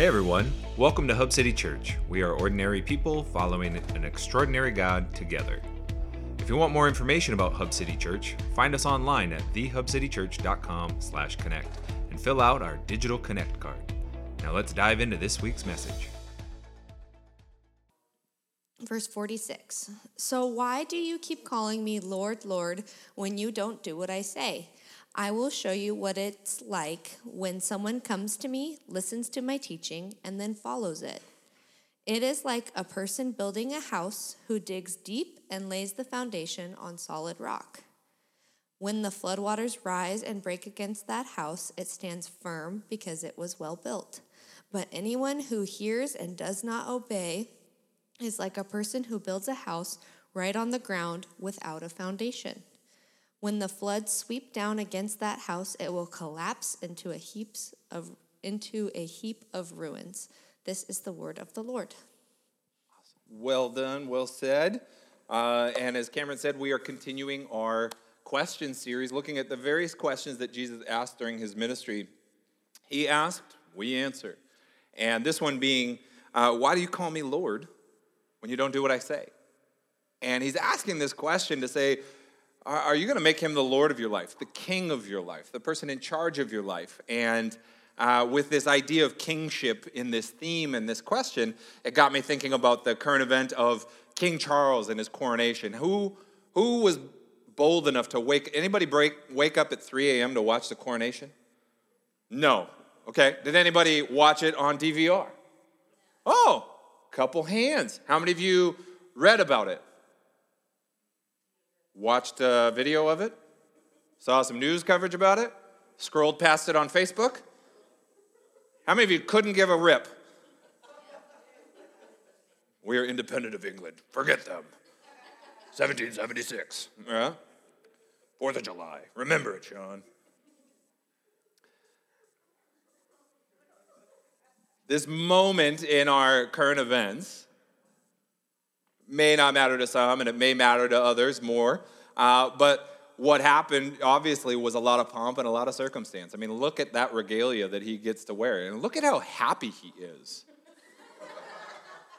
Hey everyone, welcome to Hub City Church. We are ordinary people following an extraordinary God together. If you want more information about Hub City Church, find us online at thehubcitychurch.com/connect and fill out our digital connect card. Now let's dive into this week's message. Verse 46 So why do you keep calling me Lord, Lord, when you don't do what I say? I will show you what it's like when someone comes to me, listens to my teaching, and then follows it. It is like a person building a house who digs deep and lays the foundation on solid rock. When the floodwaters rise and break against that house, it stands firm because it was well built. But anyone who hears and does not obey is like a person who builds a house right on the ground without a foundation. When the floods sweep down against that house, it will collapse into a heaps of into a heap of ruins. This is the word of the Lord. Well done, well said. Uh, and as Cameron said, we are continuing our question series, looking at the various questions that Jesus asked during his ministry. He asked, we answer. And this one being, uh, Why do you call me Lord when you don't do what I say? And he's asking this question to say, are you going to make him the Lord of your life, the king of your life, the person in charge of your life? And uh, with this idea of kingship in this theme and this question, it got me thinking about the current event of King Charles and his coronation. Who, who was bold enough to wake anybody break, wake up at 3 a.m. to watch the coronation? No. Okay. Did anybody watch it on DVR? Oh, couple hands. How many of you read about it? Watched a video of it, saw some news coverage about it, scrolled past it on Facebook. How many of you couldn't give a rip? We are independent of England. Forget them. 1776. Yeah? Fourth of July. Remember it, Sean. This moment in our current events may not matter to some and it may matter to others more. Uh, but what happened, obviously, was a lot of pomp and a lot of circumstance. I mean, look at that regalia that he gets to wear, and look at how happy he is.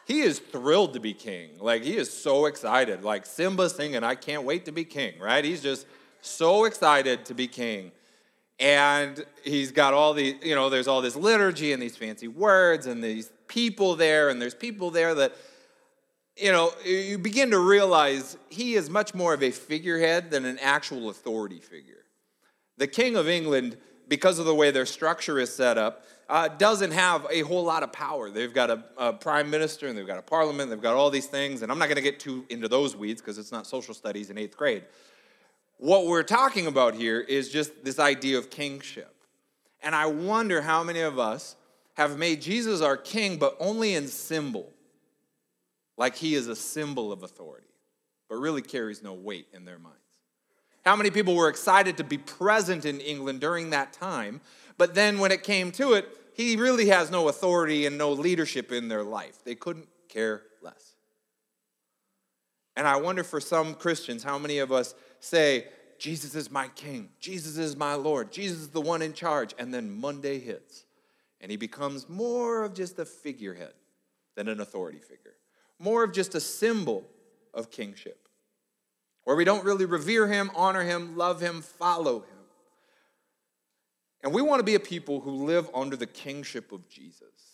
he is thrilled to be king. Like, he is so excited. Like, Simba singing, I can't wait to be king, right? He's just so excited to be king. And he's got all the, you know, there's all this liturgy and these fancy words and these people there, and there's people there that you know, you begin to realize he is much more of a figurehead than an actual authority figure. The King of England, because of the way their structure is set up, uh, doesn't have a whole lot of power. They've got a, a, prime minister and they've got a parliament, they've got all these things, and I'm not going to get too into those weeds because it's not social studies in eighth grade. What we're talking about here is just this idea of kingship. And I wonder how many of us have made Jesus our king, but only in symbol like he is a symbol of authority, but really carries no weight in their minds. How many people were excited to be present in England during that time, but then when it came to it, he really has no authority and no leadership in their life. They couldn't care less. And I wonder for some Christians, how many of us say, Jesus is my king, Jesus is my Lord, Jesus is the one in charge, and then Monday hits, and he becomes more of just a figurehead than an authority figure more of just a symbol of kingship, where we don't really revere him, honor him, love him, follow him. And we want to be a people who live under the kingship of Jesus.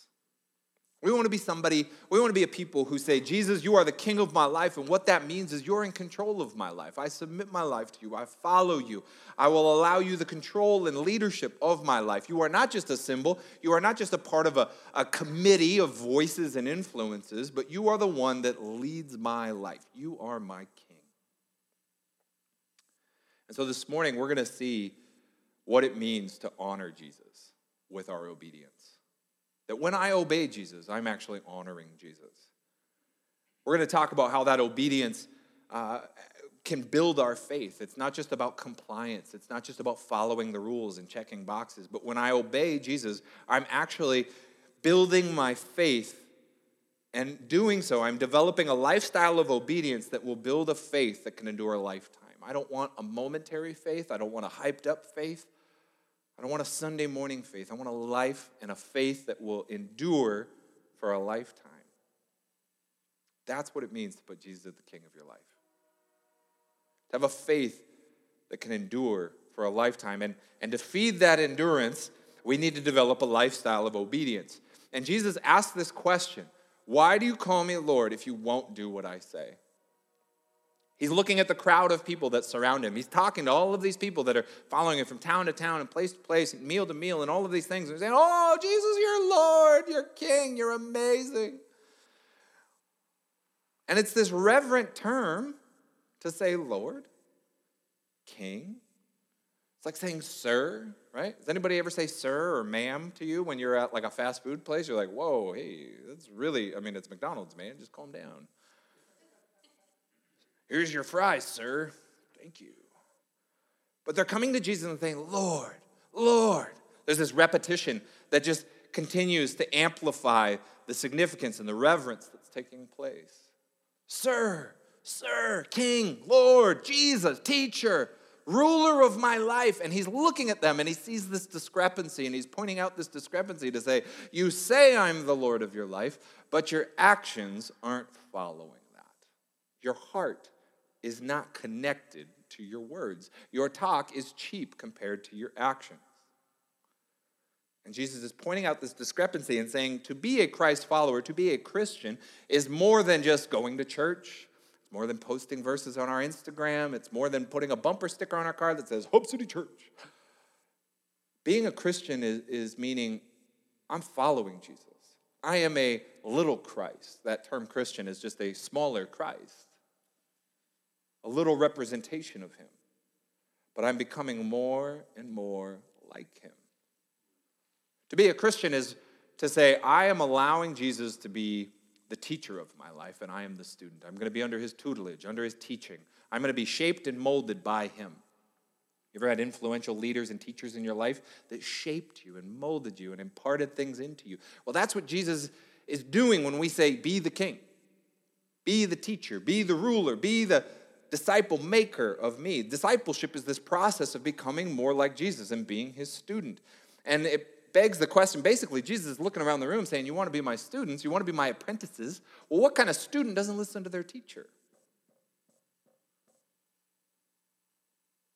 We want to be somebody, we want to be a people who say, Jesus, you are the king of my life. And what that means is you're in control of my life. I submit my life to you. I follow you. I will allow you the control and leadership of my life. You are not just a symbol, you are not just a part of a, a committee of voices and influences, but you are the one that leads my life. You are my king. And so this morning, we're going to see what it means to honor Jesus with our obedience. That when I obey Jesus, I'm actually honoring Jesus. We're going to talk about how that obedience uh, can build our faith. It's not just about compliance, it's not just about following the rules and checking boxes. But when I obey Jesus, I'm actually building my faith. And doing so, I'm developing a lifestyle of obedience that will build a faith that can endure a lifetime. I don't want a momentary faith, I don't want a hyped up faith. I don't want a Sunday morning faith. I want a life and a faith that will endure for a lifetime. That's what it means to put Jesus as the king of your life. To have a faith that can endure for a lifetime. And, and to feed that endurance, we need to develop a lifestyle of obedience. And Jesus asked this question Why do you call me Lord if you won't do what I say? He's looking at the crowd of people that surround him. He's talking to all of these people that are following him from town to town and place to place and meal to meal and all of these things. And saying, Oh, Jesus, you're Lord, you're King, you're amazing. And it's this reverent term to say Lord, King. It's like saying sir, right? Does anybody ever say sir or ma'am to you when you're at like a fast food place? You're like, whoa, hey, that's really, I mean, it's McDonald's, man. Just calm down. Here's your fries, sir. Thank you. But they're coming to Jesus and saying, Lord, Lord. There's this repetition that just continues to amplify the significance and the reverence that's taking place. Sir, Sir, King, Lord, Jesus, teacher, ruler of my life. And he's looking at them and he sees this discrepancy and he's pointing out this discrepancy to say, You say I'm the Lord of your life, but your actions aren't following that. Your heart is not connected to your words. Your talk is cheap compared to your actions. And Jesus is pointing out this discrepancy and saying to be a Christ follower, to be a Christian, is more than just going to church. It's more than posting verses on our Instagram. It's more than putting a bumper sticker on our car that says Hub City Church. Being a Christian is, is meaning I'm following Jesus. I am a little Christ. That term Christian is just a smaller Christ a little representation of him. But I'm becoming more and more like him. To be a Christian is to say, I am allowing Jesus to be the teacher of my life, and I am the student. I'm going to be under his tutelage, under his teaching. I'm going to be shaped and molded by him. You ever had influential leaders and teachers in your life that shaped you and molded you and imparted things into you? Well, that's what Jesus is doing when we say, be the king, be the teacher, be the ruler, be the, disciple maker of me. Discipleship is this process of becoming more like Jesus and being his student. And it begs the question basically, Jesus is looking around the room saying, You want to be my students, you want to be my apprentices. Well, what kind of student doesn't listen to their teacher?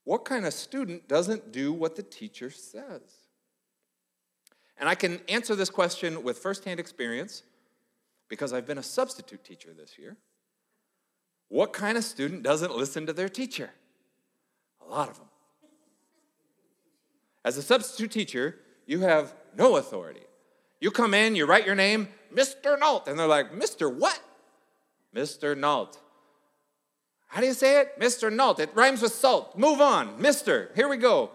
What kind of student doesn't do what the teacher says? And I can answer this question with firsthand experience because I've been a substitute teacher this year. What kind of student doesn't listen to their teacher? A lot of them. As a substitute teacher, you have no authority. You come in, you write your name, Mr. Nault, and they're like, Mr. what? Mr. Nault. How do you say it? Mr. Nault. It rhymes with salt. Move on. Mr. Here we go.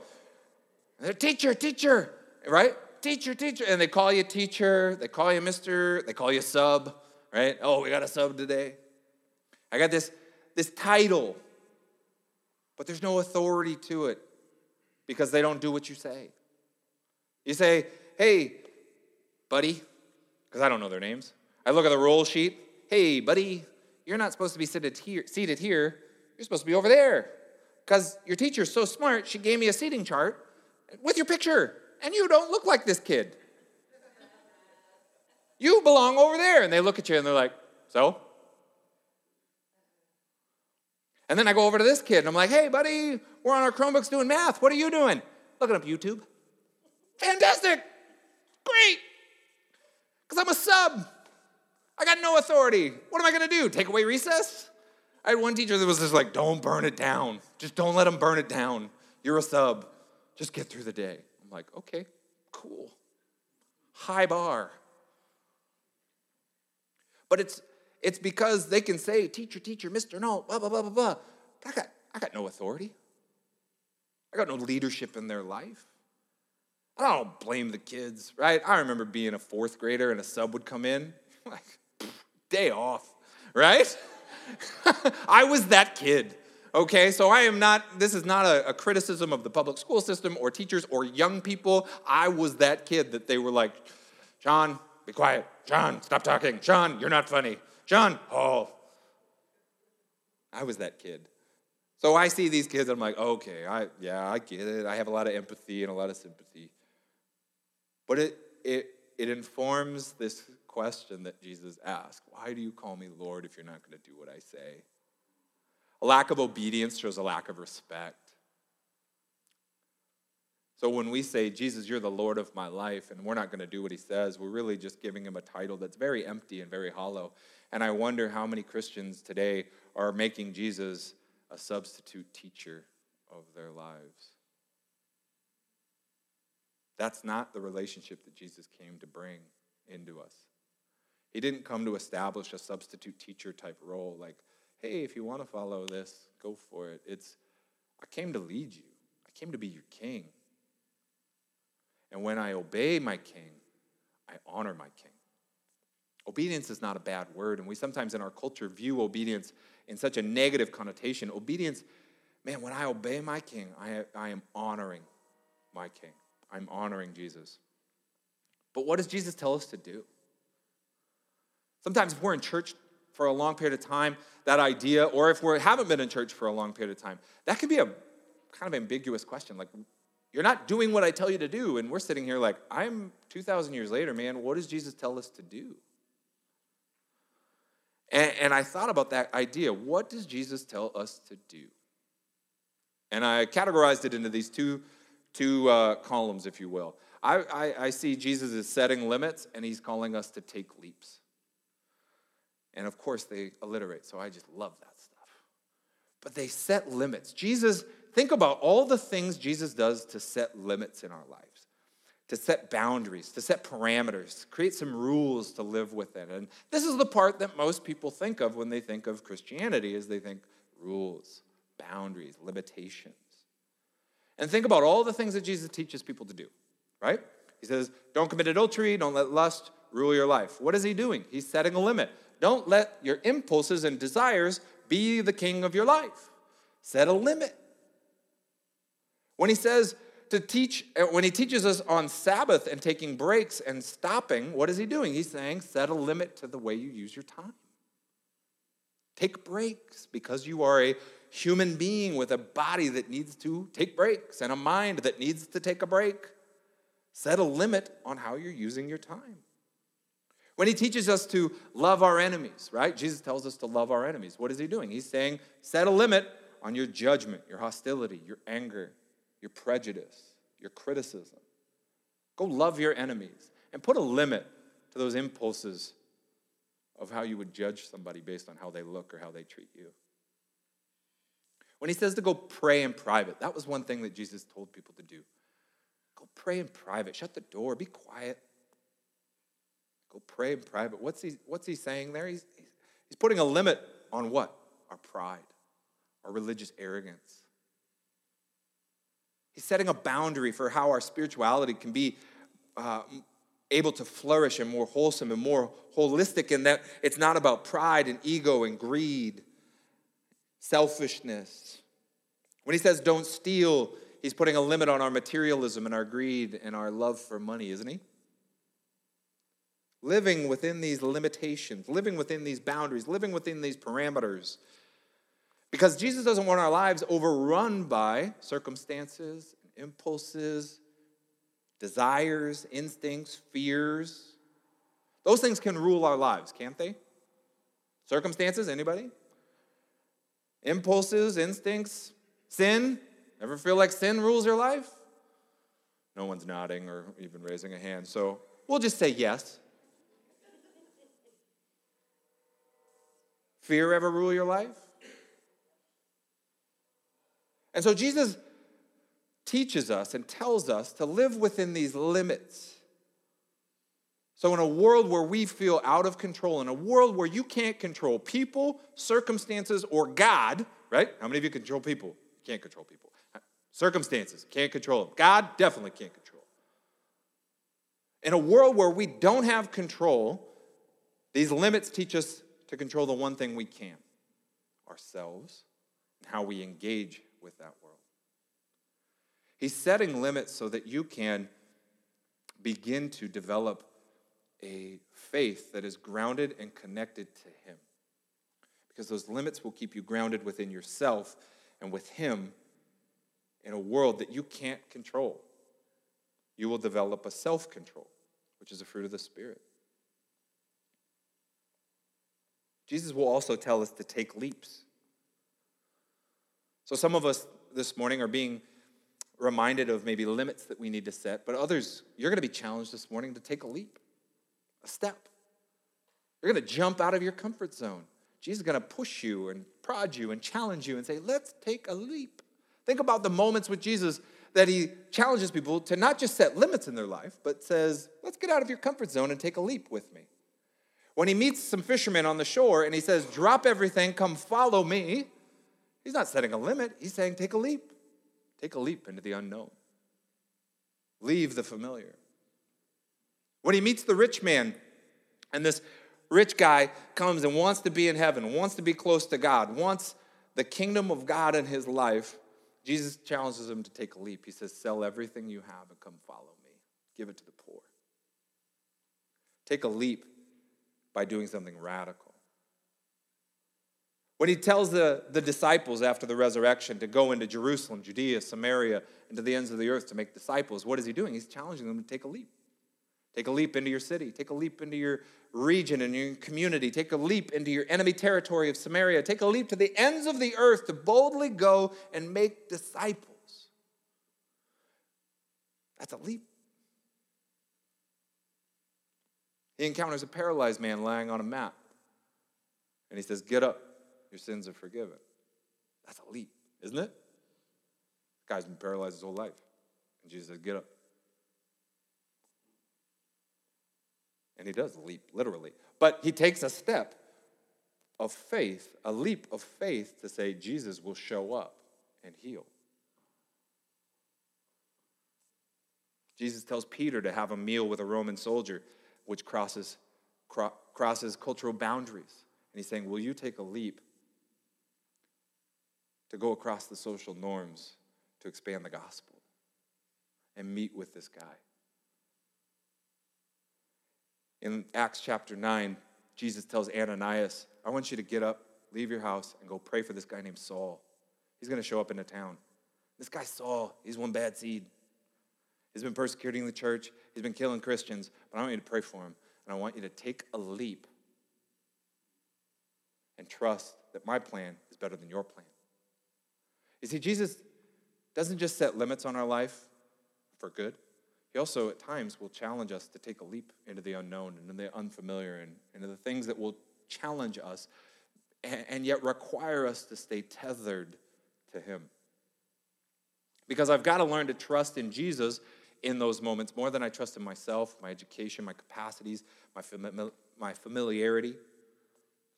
they're teacher, teacher, right? Teacher, teacher. And they call you teacher, they call you Mr., they call you sub, right? Oh, we got a sub today. I got this, this title, but there's no authority to it because they don't do what you say. You say, hey, buddy, because I don't know their names. I look at the roll sheet. Hey, buddy, you're not supposed to be seated here. Seated here. You're supposed to be over there. Because your teacher's so smart, she gave me a seating chart with your picture, and you don't look like this kid. You belong over there. And they look at you and they're like, so? And then I go over to this kid and I'm like, hey, buddy, we're on our Chromebooks doing math. What are you doing? Looking up YouTube. Fantastic. Great. Because I'm a sub. I got no authority. What am I going to do? Take away recess? I had one teacher that was just like, don't burn it down. Just don't let them burn it down. You're a sub. Just get through the day. I'm like, okay, cool. High bar. But it's it's because they can say, teacher, teacher, Mr. No, blah, blah, blah, blah, blah. But I got, I got no authority. I got no leadership in their life. I don't blame the kids, right? I remember being a fourth grader and a sub would come in, like, day off, right? I was that kid, okay? So I am not, this is not a, a, criticism of the public school system or teachers or young people. I was that kid that they were like, John, be quiet. John, stop talking. John, you're not funny. John, oh. I was that kid. So I see these kids, and I'm like, okay, I, yeah, I get it. I have a lot of empathy and a lot of sympathy. But it, it, it informs this question that Jesus asked Why do you call me Lord if you're not going to do what I say? A lack of obedience shows a lack of respect. So when we say, Jesus, you're the Lord of my life, and we're not going to do what he says, we're really just giving him a title that's very empty and very hollow. And I wonder how many Christians today are making Jesus a substitute teacher of their lives. That's not the relationship that Jesus came to bring into us. He didn't come to establish a substitute teacher type role like, hey, if you want to follow this, go for it. It's, I came to lead you, I came to be your king. And when I obey my king, I honor my king. Obedience is not a bad word, and we sometimes in our culture view obedience in such a negative connotation. Obedience, man, when I obey my king, I, I am honoring my king. I'm honoring Jesus. But what does Jesus tell us to do? Sometimes if we're in church for a long period of time, that idea, or if we haven't been in church for a long period of time, that could be a kind of ambiguous question. Like, you're not doing what I tell you to do. And we're sitting here like, I'm 2,000 years later, man. What does Jesus tell us to do? And, and I thought about that idea. What does Jesus tell us to do? And I categorized it into these two, two uh, columns, if you will. I, I, I see Jesus is setting limits and he's calling us to take leaps. And of course, they alliterate, so I just love that stuff. But they set limits. Jesus Think about all the things Jesus does to set limits in our lives, to set boundaries, to set parameters, create some rules to live within. And this is the part that most people think of when they think of Christianity is they think rules, boundaries, limitations. And think about all the things that Jesus teaches people to do, right? He says, don't commit adultery, don't let lust rule your life. What is he doing? He's setting a limit. Don't let your impulses and desires be the king of your life. Set a limit. When he says to teach, uh, when he teaches us on Sabbath and taking breaks and stopping, what is he doing? He's saying, set a limit to the way you use your time. Take breaks because you are a human being with a body that needs to take breaks and a mind that needs to take a break. Set a limit on how you're using your time. When he teaches us to love our enemies, right? Jesus tells us to love our enemies. What is he doing? He's saying, set a limit on your judgment, your hostility, your anger, your prejudice, your criticism. Go love your enemies and put a limit to those impulses of how you would judge somebody based on how they look or how they treat you. When he says to go pray in private, that was one thing that Jesus told people to do. Go pray in private. Shut the door. Be quiet. Go pray in private. What's he, what's he saying there? He's, he's putting a limit on what? Our pride, our religious arrogance, He's setting a boundary for how our spirituality can be uh, able to flourish and more wholesome and more holistic, in that it's not about pride and ego and greed, selfishness. When he says don't steal, he's putting a limit on our materialism and our greed and our love for money, isn't he? Living within these limitations, living within these boundaries, living within these parameters because Jesus doesn't want our lives overrun by circumstances, impulses, desires, instincts, fears. Those things can rule our lives, can't they? Circumstances, anybody? Impulses, instincts, sin. Ever feel like sin rules your life? No one's nodding or even raising a hand, so we'll just say yes. Fear ever rule your life? And so Jesus teaches us and tells us to live within these limits. So, in a world where we feel out of control, in a world where you can't control people, circumstances, or God, right? How many of you control people? You can't control people. Circumstances, can't control them. God definitely can't control. In a world where we don't have control, these limits teach us to control the one thing we can ourselves and how we engage with that world. He's setting limits so that you can begin to develop a faith that is grounded and connected to Him. Because those limits will keep you grounded within yourself and with Him in a world that you can't control, you will develop a self control, which is a fruit of the Spirit. Jesus will also tell us to take leaps. So, some of us this morning are being reminded of maybe limits that we need to set, but others, you're going to be challenged this morning to take a leap, a step. You're going to jump out of your comfort zone. Jesus is going to push you and prod you and challenge you and say, let's take a leap. Think about the moments with Jesus that he challenges people to not just set limits in their life, but says, let's get out of your comfort zone and take a leap with me. When he meets some fishermen on the shore and he says, drop everything, come follow me, he's not setting a limit. He's saying, take a leap. Take a leap into the unknown. Leave the familiar. When he meets the rich man and this rich guy comes and wants to be in heaven, wants to be close to God, wants the kingdom of God in his life, Jesus challenges him to take a leap. He says, Sell everything you have and come follow me. Give it to the poor. Take a leap by doing something radical. When he tells the, the disciples after the resurrection to go into Jerusalem, Judea, Samaria, and to the ends of the earth to make disciples, what is he doing? He's challenging them to take a leap. Take a leap into your city. Take a leap into your region and your community. Take a leap into your enemy territory of Samaria. Take a leap to the ends of the earth to boldly go and make disciples. That's a leap. He encounters a paralyzed man lying on a mat. And he says, Get up, your sins are forgiven. That's a leap, isn't it? The guy's been paralyzed his whole life. And Jesus says, Get up. And he does leap, literally. But he takes a step of faith, a leap of faith to say, Jesus will show up and heal. Jesus tells Peter to have a meal with a Roman soldier, which crosses, cro- crosses cultural boundaries. And he's saying, Will you take a leap to go across the social norms to expand the gospel and meet with this guy? In Acts chapter 9, Jesus tells Ananias, I want you to get up, leave your house, and go pray for this guy named Saul. He's going to show up in the town. This guy Saul, he's one bad seed. He's been persecuting the church, he's been killing Christians, but I want you to pray for him. And I want you to take a leap and trust that my plan is better than your plan. You see, Jesus doesn't just set limits on our life for good, he also, at times, will challenge us to take a leap into the unknown and into the unfamiliar and into the things that will challenge us and, yet require us to stay tethered to Him. Because I've got to learn to trust in Jesus in those moments more than I trust in myself, my education, my capacities, my, fami- my familiarity.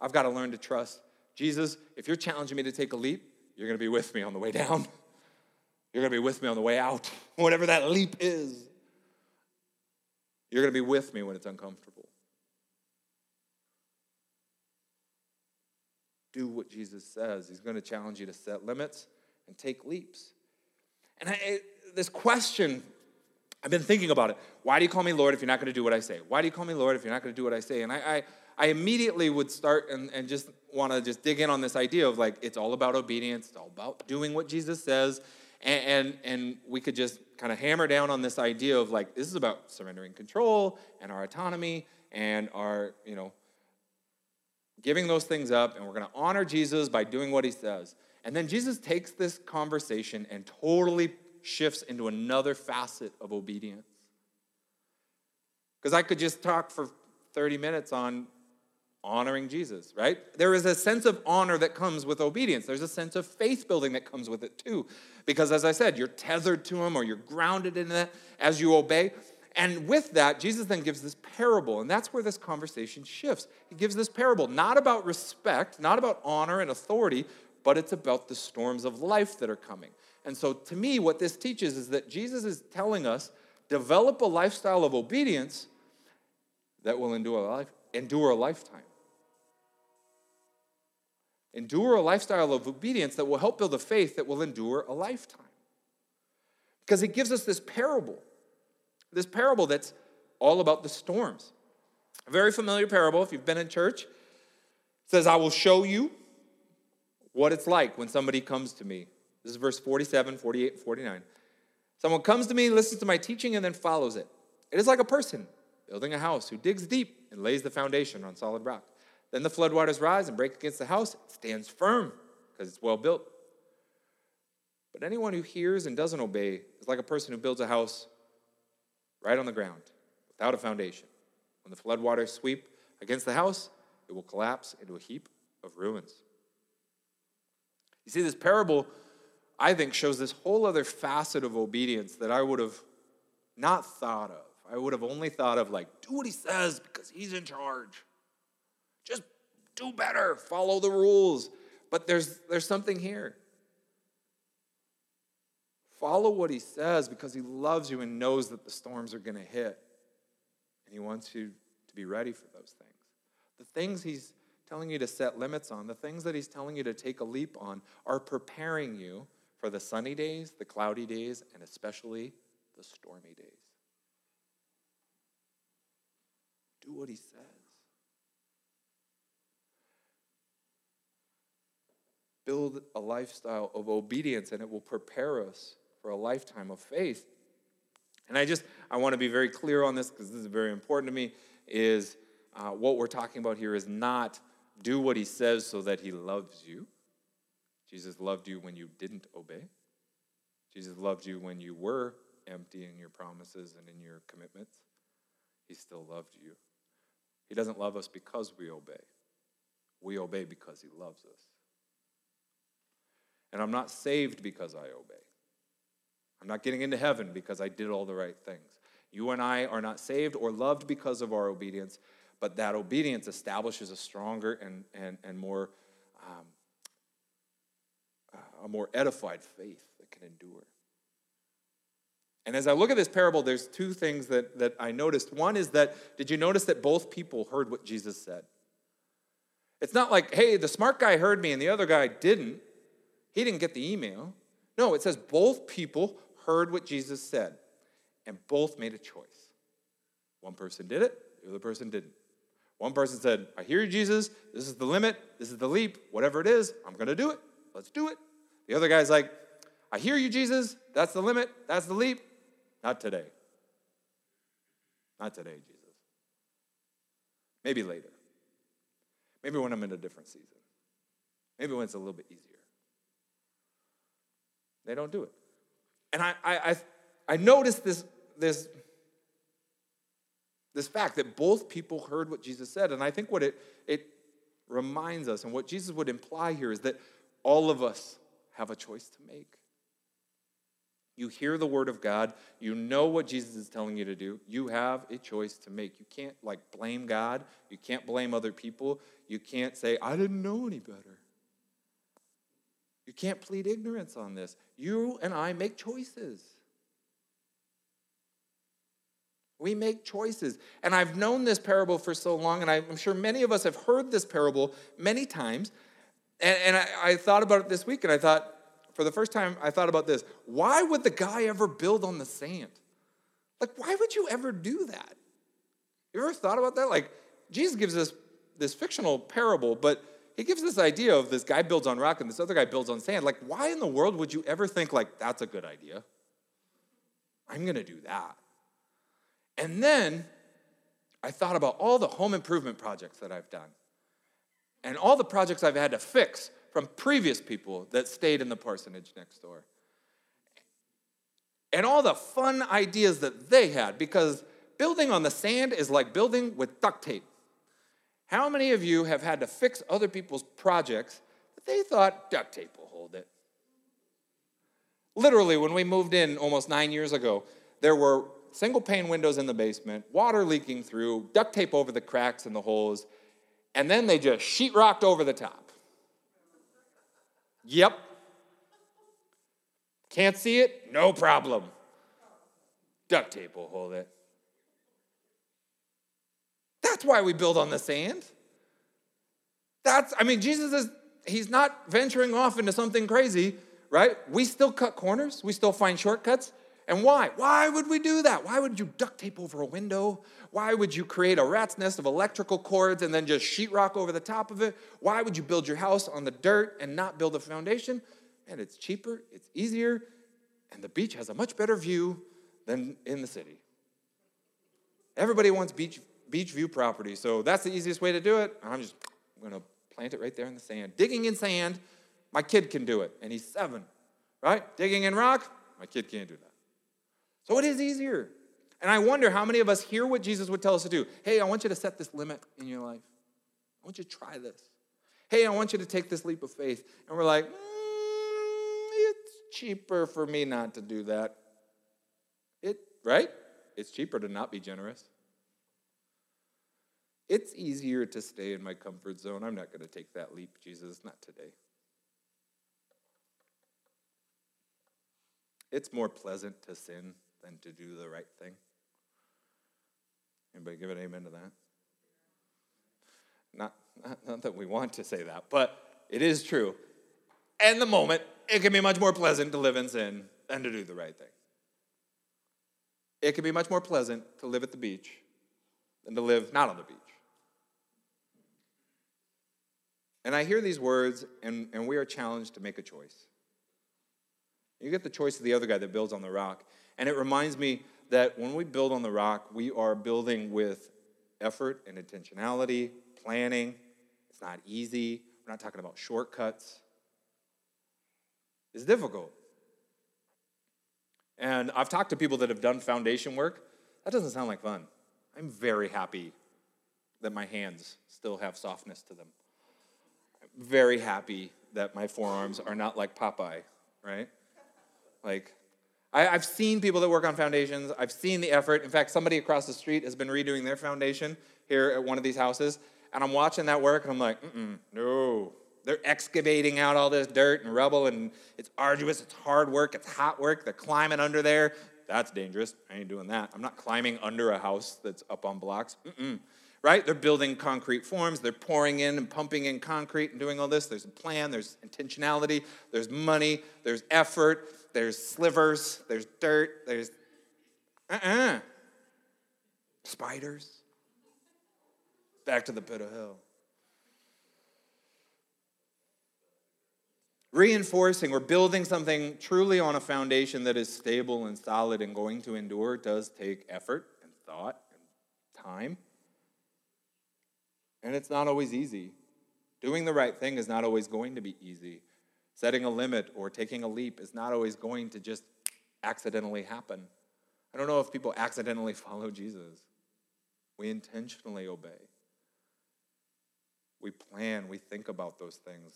I've got to learn to trust Jesus. If you're challenging me to take a leap, you're going to be with me on the way down. You're going to be with me on the way out, whatever that leap is. You're going to be with me when it's uncomfortable. Do what Jesus says. He's going to challenge you to set limits and take leaps. And I, this question, I've been thinking about it. Why do you call me Lord if you're not going to do what I say? Why do you call me Lord if you're not going to do what I say? And I, I, I immediately would start and, and just want to just dig in on this idea of like, it's all about obedience, it's all about doing what Jesus says. And, and, and we could just kind of hammer down on this idea of like, this is about surrendering control and our autonomy and our, you know, giving those things up. And we're going to honor Jesus by doing what he says. And then Jesus takes this conversation and totally shifts into another facet of obedience. Because I could just talk for 30 minutes on honoring Jesus, right? There is a sense of honor that comes with obedience. There's a sense of faith building that comes with it too. Because as I said, you're tethered to Him or you're grounded in it as you obey. And with that, Jesus then gives this parable, and that's where this conversation shifts. He gives this parable not about respect, not about honor and authority, but it's about the storms of life that are coming. And so, to me, what this teaches is that Jesus is telling us develop a lifestyle of obedience that will endure a, life, endure a lifetime. Endure a lifestyle of obedience that will help build a faith that will endure a lifetime. Because he gives us this parable, this parable that's all about the storms. A very familiar parable, if you've been in church, says, I will show you what it's like when somebody comes to me. This is verse 47, 48, and 49. Someone comes to me, listens to my teaching, and then follows it. It is like a person building a house who digs deep and lays the foundation on solid rock. Then the floodwaters rise and break against the house. It stands firm because it's well built. But anyone who hears and doesn't obey is like a person who builds a house right on the ground without a foundation. When the floodwaters sweep against the house, it will collapse into a heap of ruins. You see, this parable, I think, shows this whole other facet of obedience that I would have not thought of. I would have only thought of, like, do what he says because he's in charge. Just do better, follow the rules. But there's, there's something here. Follow what he says because he loves you and knows that the storms are going to hit. And he wants you to be ready for those things. The things he's telling you to set limits on, the things that he's telling you to take a leap on, are preparing you for the sunny days, the cloudy days, and especially the stormy days. Do what he says. Build a lifestyle of obedience, and it will prepare us for a lifetime of faith. And I just, I want to be very clear on this because this is very important to me, is uh, what we're talking about here is not do what he says so that he loves you. Jesus loved you when you didn't obey. Jesus loved you when you were empty in your promises and in your commitments. He still loved you. He doesn't love us because we obey. We obey because he loves us. And I'm not saved because I obey. I'm not getting into heaven because I did all the right things. You and I are not saved or loved because of our obedience, but that obedience establishes a stronger and, and, and more, um, a more edified faith that can endure. And as I look at this parable, there's two things that, that I noticed. One is that, did you notice that both people heard what Jesus said? It's not like, hey, the smart guy heard me and the other guy didn't. He didn't get the email. No, it says both people heard what Jesus said and both made a choice. One person did it, the other person didn't. One person said, I hear you, Jesus. This is the limit. This is the leap. Whatever it is, I'm going to do it. Let's do it. The other guy's like, I hear you, Jesus. That's the limit. That's the leap. Not today. Not today, Jesus. Maybe later. Maybe when I'm in a different season. Maybe when it's a little bit easier. They don't do it. And I, I, I, I noticed this, this this fact that both people heard what Jesus said. And I think what it, it reminds us and what Jesus would imply here is that all of us have a choice to make. You hear the word of God, you know what Jesus is telling you to do. You have a choice to make. You can't like blame God, you can't blame other people, you can't say, I didn't know any better. You can't plead ignorance on this. You and I make choices. We make choices. And I've known this parable for so long, and I'm sure many of us have heard this parable many times. And, and I, I, thought about it this week, and I thought, for the first time, I thought about this. Why would the guy ever build on the sand? Like, why would you ever do that? You ever thought about that? Like, Jesus gives us this fictional parable, but he gives this idea of this guy builds on rock and this other guy builds on sand. Like, why in the world would you ever think, like, that's a good idea? I'm gonna do that. And then I thought about all the home improvement projects that I've done and all the projects I've had to fix from previous people that stayed in the parsonage next door. And all the fun ideas that they had because building on the sand is like building with duct tape. How many of you have had to fix other people's projects that they thought duct tape will hold it? Literally, when we moved in almost nine years ago, there were single pane windows in the basement, water leaking through, duct tape over the cracks and the holes, and then they just sheetrocked over the top. Yep. Can't see it? No problem. Duct tape will hold it. That's why we build on the sand. That's, I mean, Jesus is, he's not venturing off into something crazy, right? We still cut corners, we still find shortcuts, And why? Why would we do that? Why would you duct tape over a window? Why would you create a rat's nest of electrical cords and then just sheetrock over the top of it? Why would you build your house on the dirt and not build a foundation? And it's cheaper, it's easier, and the beach has a much better view than in the city. Everybody wants beach, beach view property, so that's the easiest way to do it. I'm just gonna plant it right there in the sand. Digging in sand, my kid can do it, and he's seven, right? Digging in rock, my kid can't do that. So it is easier. And I wonder how many of us hear what Jesus would tell us to do. Hey, I want you to set this limit in your life. I want you to try this. Hey, I want you to take this leap of faith. And we're like, mm, it's cheaper for me not to do that. It, right? It's cheaper to not be generous. It's easier to stay in my comfort zone. I'm not going to take that leap, Jesus, not today. It's more pleasant to sin than to do the right thing. Anybody give an amen to that? Not, not, not that we want to say that, but it is true. And the moment, it can be much more pleasant to live in sin than to do the right thing. It can be much more pleasant to live at the beach than to live not on the beach. And I hear these words, and, and we are challenged to make a choice. You get the choice of the other guy that builds on the rock. And it reminds me that when we build on the rock, we are building with effort and intentionality, planning. It's not easy. We're not talking about shortcuts. It's difficult. And I've talked to people that have done foundation work. That doesn't sound like fun. I'm very happy that my hands still have softness to them. Very happy that my forearms are not like Popeye, right? Like, I, have seen people that work on foundations. I've seen the effort. In fact, somebody across the street has been redoing their foundation here at one of these houses. And I'm watching that work and I'm like, mm no. They're excavating out all this dirt and rubble and it's arduous, it's hard work, it's hot work. They're climbing under there. That's dangerous. I ain't doing that. I'm not climbing under a house that's up on blocks. Mm-mm. Right? They're building concrete forms. They're pouring in and pumping in concrete and doing all this. There's a plan, there's intentionality, there's money, there's effort there's slivers, there's dirt, there's uh-uh. Spiders. Back to the pit of hell. Reinforcing or building something truly on a foundation that is stable and solid and going to endure does take effort and thought and time. And it's not always easy. Doing the right thing is not always going to be easy. Setting a limit or taking a leap is not always going to just accidentally happen. I don't know if people accidentally follow Jesus. We intentionally obey. We plan, we think about those things.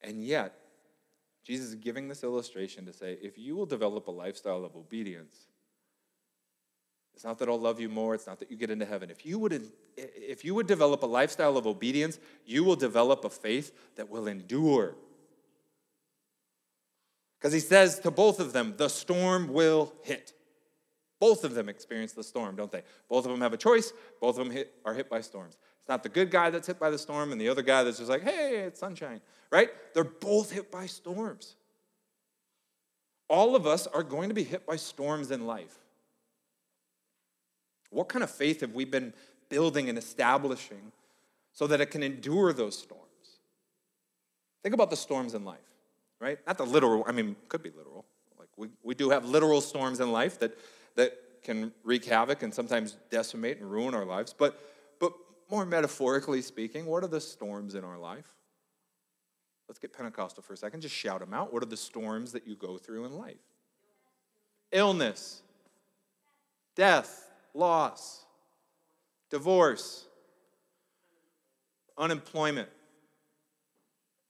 And yet, Jesus is giving this illustration to say if you will develop a lifestyle of obedience, it's not that I'll love you more. It's not that you get into heaven. If you would, if you would develop a lifestyle of obedience, you will develop a faith that will endure. Because he says to both of them, the storm will hit. Both of them experience the storm, don't they? Both of them have a choice. Both of them hit, are hit by storms. It's not the good guy that's hit by the storm and the other guy that's just like, hey, it's sunshine, right? They're both hit by storms. All of us are going to be hit by storms in life. What kind of faith have we been building and establishing so that it can endure those storms? Think about the storms in life, right? Not the literal, I mean, could be literal. Like we, we do have literal storms in life that, that can wreak havoc and sometimes decimate and ruin our lives. But, but more metaphorically speaking, what are the storms in our life? Let's get Pentecostal for a second. Just shout them out. What are the storms that you go through in life? Illness, death, loss, divorce, unemployment,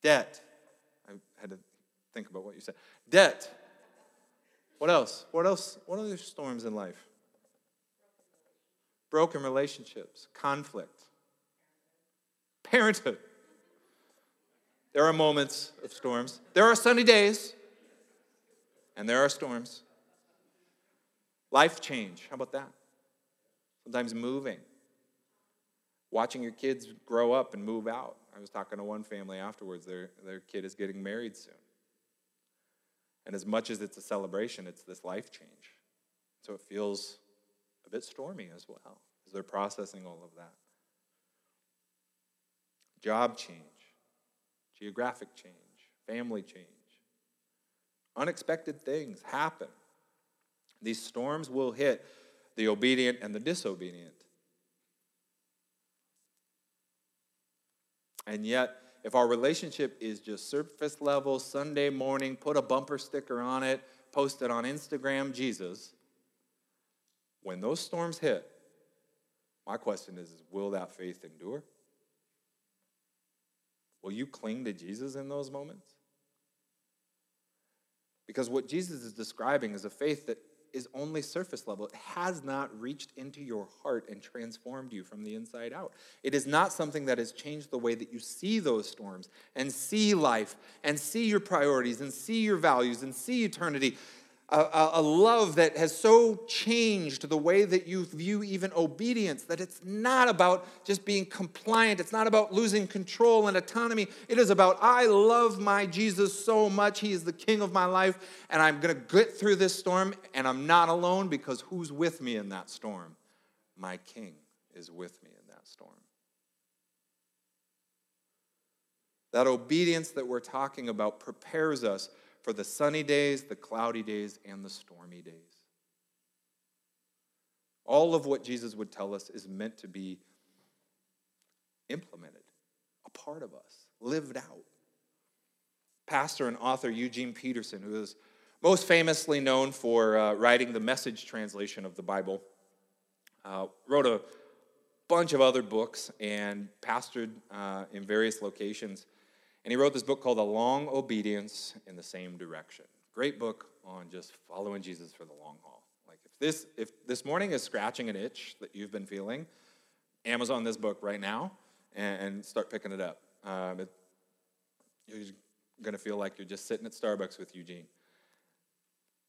debt. I had to think about what you said. Debt. What else? What else? What other storms in life? Broken relationships, conflict, parenthood. There are moments of storms. There are sunny days, and there are storms. Life change. How about that? Sometimes moving, watching your kids grow up and move out. I was talking to one family afterwards, their, their kid is getting married soon. And as much as it's a celebration, it's this life change. So it feels a bit stormy as well as they're processing all of that. Job change, geographic change, family change. Unexpected things happen. These storms will hit the obedient and the disobedient. And yet, if our relationship is just surface level, Sunday morning, put a bumper sticker on it, post it on Instagram, Jesus, when those storms hit, my question is, is will that faith endure? Will you cling to Jesus in those moments? Because what Jesus is describing is a faith that is only surface level. It has not reached into your heart and transformed you from the inside out. It is not something that has changed the way that you see those storms and see life and see your priorities and see your values and see eternity a, a, love that has so changed the way that you view even obedience that it's not about just being compliant. It's not about losing control and autonomy. It is about, I love my Jesus so much. He is the king of my life, and I'm going to get through this storm, and I'm not alone because who's with me in that storm? My king is with me in that storm. That obedience that we're talking about prepares us for the sunny days, the cloudy days, and the stormy days. All of what Jesus would tell us is meant to be implemented, a part of us, lived out. Pastor and author Eugene Peterson, who is most famously known for uh, writing the message translation of the Bible, uh, wrote a bunch of other books and pastored uh, in various locations. And he wrote this book called A Long Obedience in the Same Direction. Great book on just following Jesus for the long haul. Like if this if this morning is scratching an itch that you've been feeling, Amazon this book right now and, and start picking it up. Um, it, you're going to feel like you're just sitting at Starbucks with Eugene.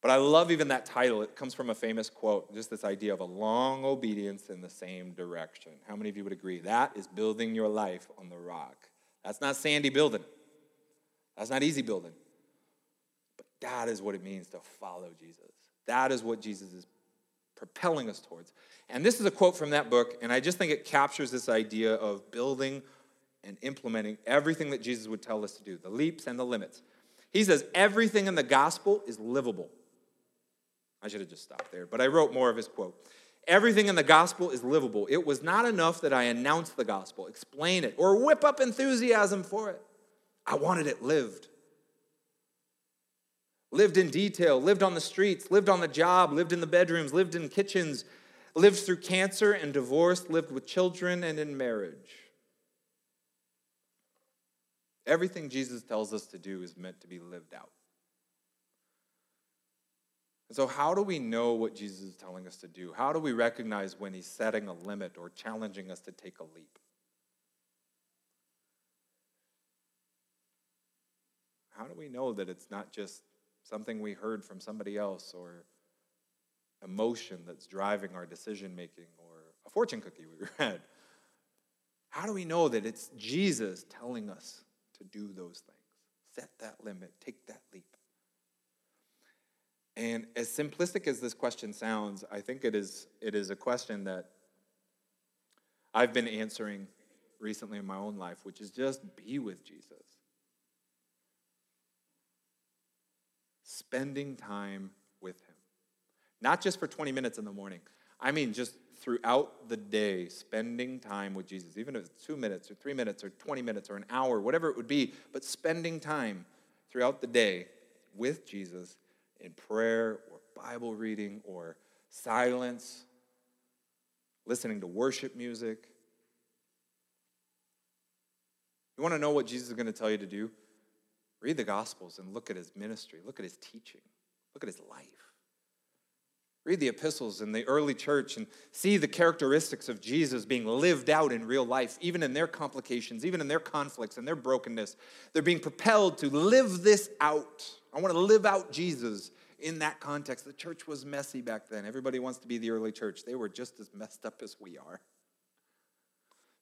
But I love even that title. It comes from a famous quote, just this idea of a long obedience in the same direction. How many of you would agree? That is building your life on the rock. That's not sandy building. That's not easy building. But that is what it means to follow Jesus. That is what Jesus is propelling us towards. And this is a quote from that book, and I just think it captures this idea of building and implementing everything that Jesus would tell us to do the leaps and the limits. He says, Everything in the gospel is livable. I should have just stopped there, but I wrote more of his quote. Everything in the gospel is livable. It was not enough that I announce the gospel, explain it, or whip up enthusiasm for it. I wanted it lived. Lived in detail, lived on the streets, lived on the job, lived in the bedrooms, lived in kitchens, lived through cancer and divorce, lived with children and in marriage. Everything Jesus tells us to do is meant to be lived out. And so, how do we know what Jesus is telling us to do? How do we recognize when he's setting a limit or challenging us to take a leap? How do we know that it's not just something we heard from somebody else or emotion that's driving our decision making or a fortune cookie we read? How do we know that it's Jesus telling us to do those things? Set that limit, take that leap. And as simplistic as this question sounds, I think it is, it is a question that I've been answering recently in my own life, which is just be with Jesus. Spending time with Him. Not just for 20 minutes in the morning, I mean, just throughout the day, spending time with Jesus, even if it's two minutes or three minutes or 20 minutes or an hour, whatever it would be, but spending time throughout the day with Jesus in prayer or Bible reading or silence, listening to worship music. You want to know what Jesus is going to tell you to do? Read the Gospels and look at his ministry, look at his teaching, look at his life. Read the epistles in the early church and see the characteristics of Jesus being lived out in real life, even in their complications, even in their conflicts and their brokenness. They're being propelled to live this out. I want to live out Jesus in that context. The church was messy back then. Everybody wants to be the early church. They were just as messed up as we are,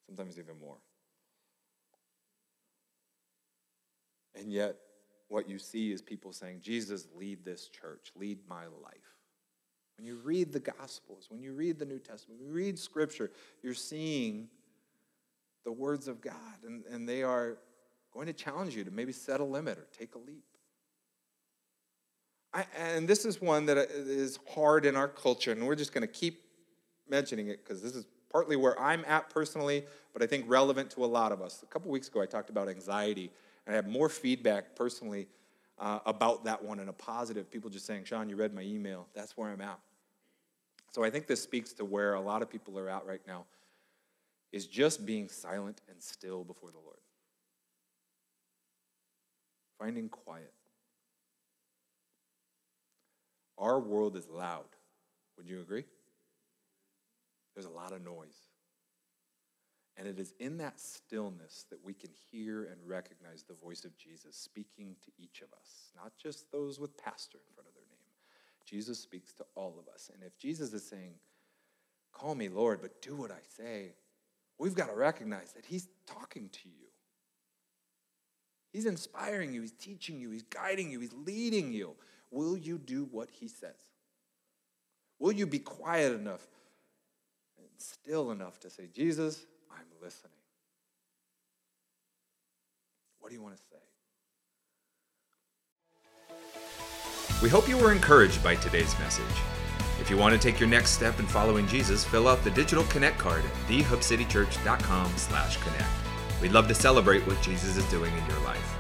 sometimes even more. And yet, what you see is people saying, Jesus, lead this church, lead my life. When you read the Gospels, when you read the New Testament, when you read Scripture, you're seeing the words of God, and, and they are going to challenge you to maybe set a limit or take a leap. I, and this is one that is hard in our culture, and we're just going to keep mentioning it because this is partly where I'm at personally, but I think relevant to a lot of us. A couple weeks ago, I talked about anxiety, and I have more feedback personally uh, about that one in a positive. People just saying, Sean, you read my email. That's where I'm at. So I think this speaks to where a lot of people are at right now is just being silent and still before the Lord. Finding quiet. Our world is loud. Would you agree? There's a lot of noise. And it is in that stillness that we can hear and recognize the voice of Jesus speaking to each of us, not just those with pastor in front of their. Jesus speaks to all of us. And if Jesus is saying, Call me Lord, but do what I say, we've got to recognize that He's talking to you. He's inspiring you, He's teaching you, He's guiding you, He's leading you. Will you do what He says? Will you be quiet enough and still enough to say, Jesus, I'm listening? What do you want to say? We hope you were encouraged by today's message. If you want to take your next step in following Jesus, fill out the digital connect card at thehubcitychurch.com slash connect. We'd love to celebrate what Jesus is doing in your life.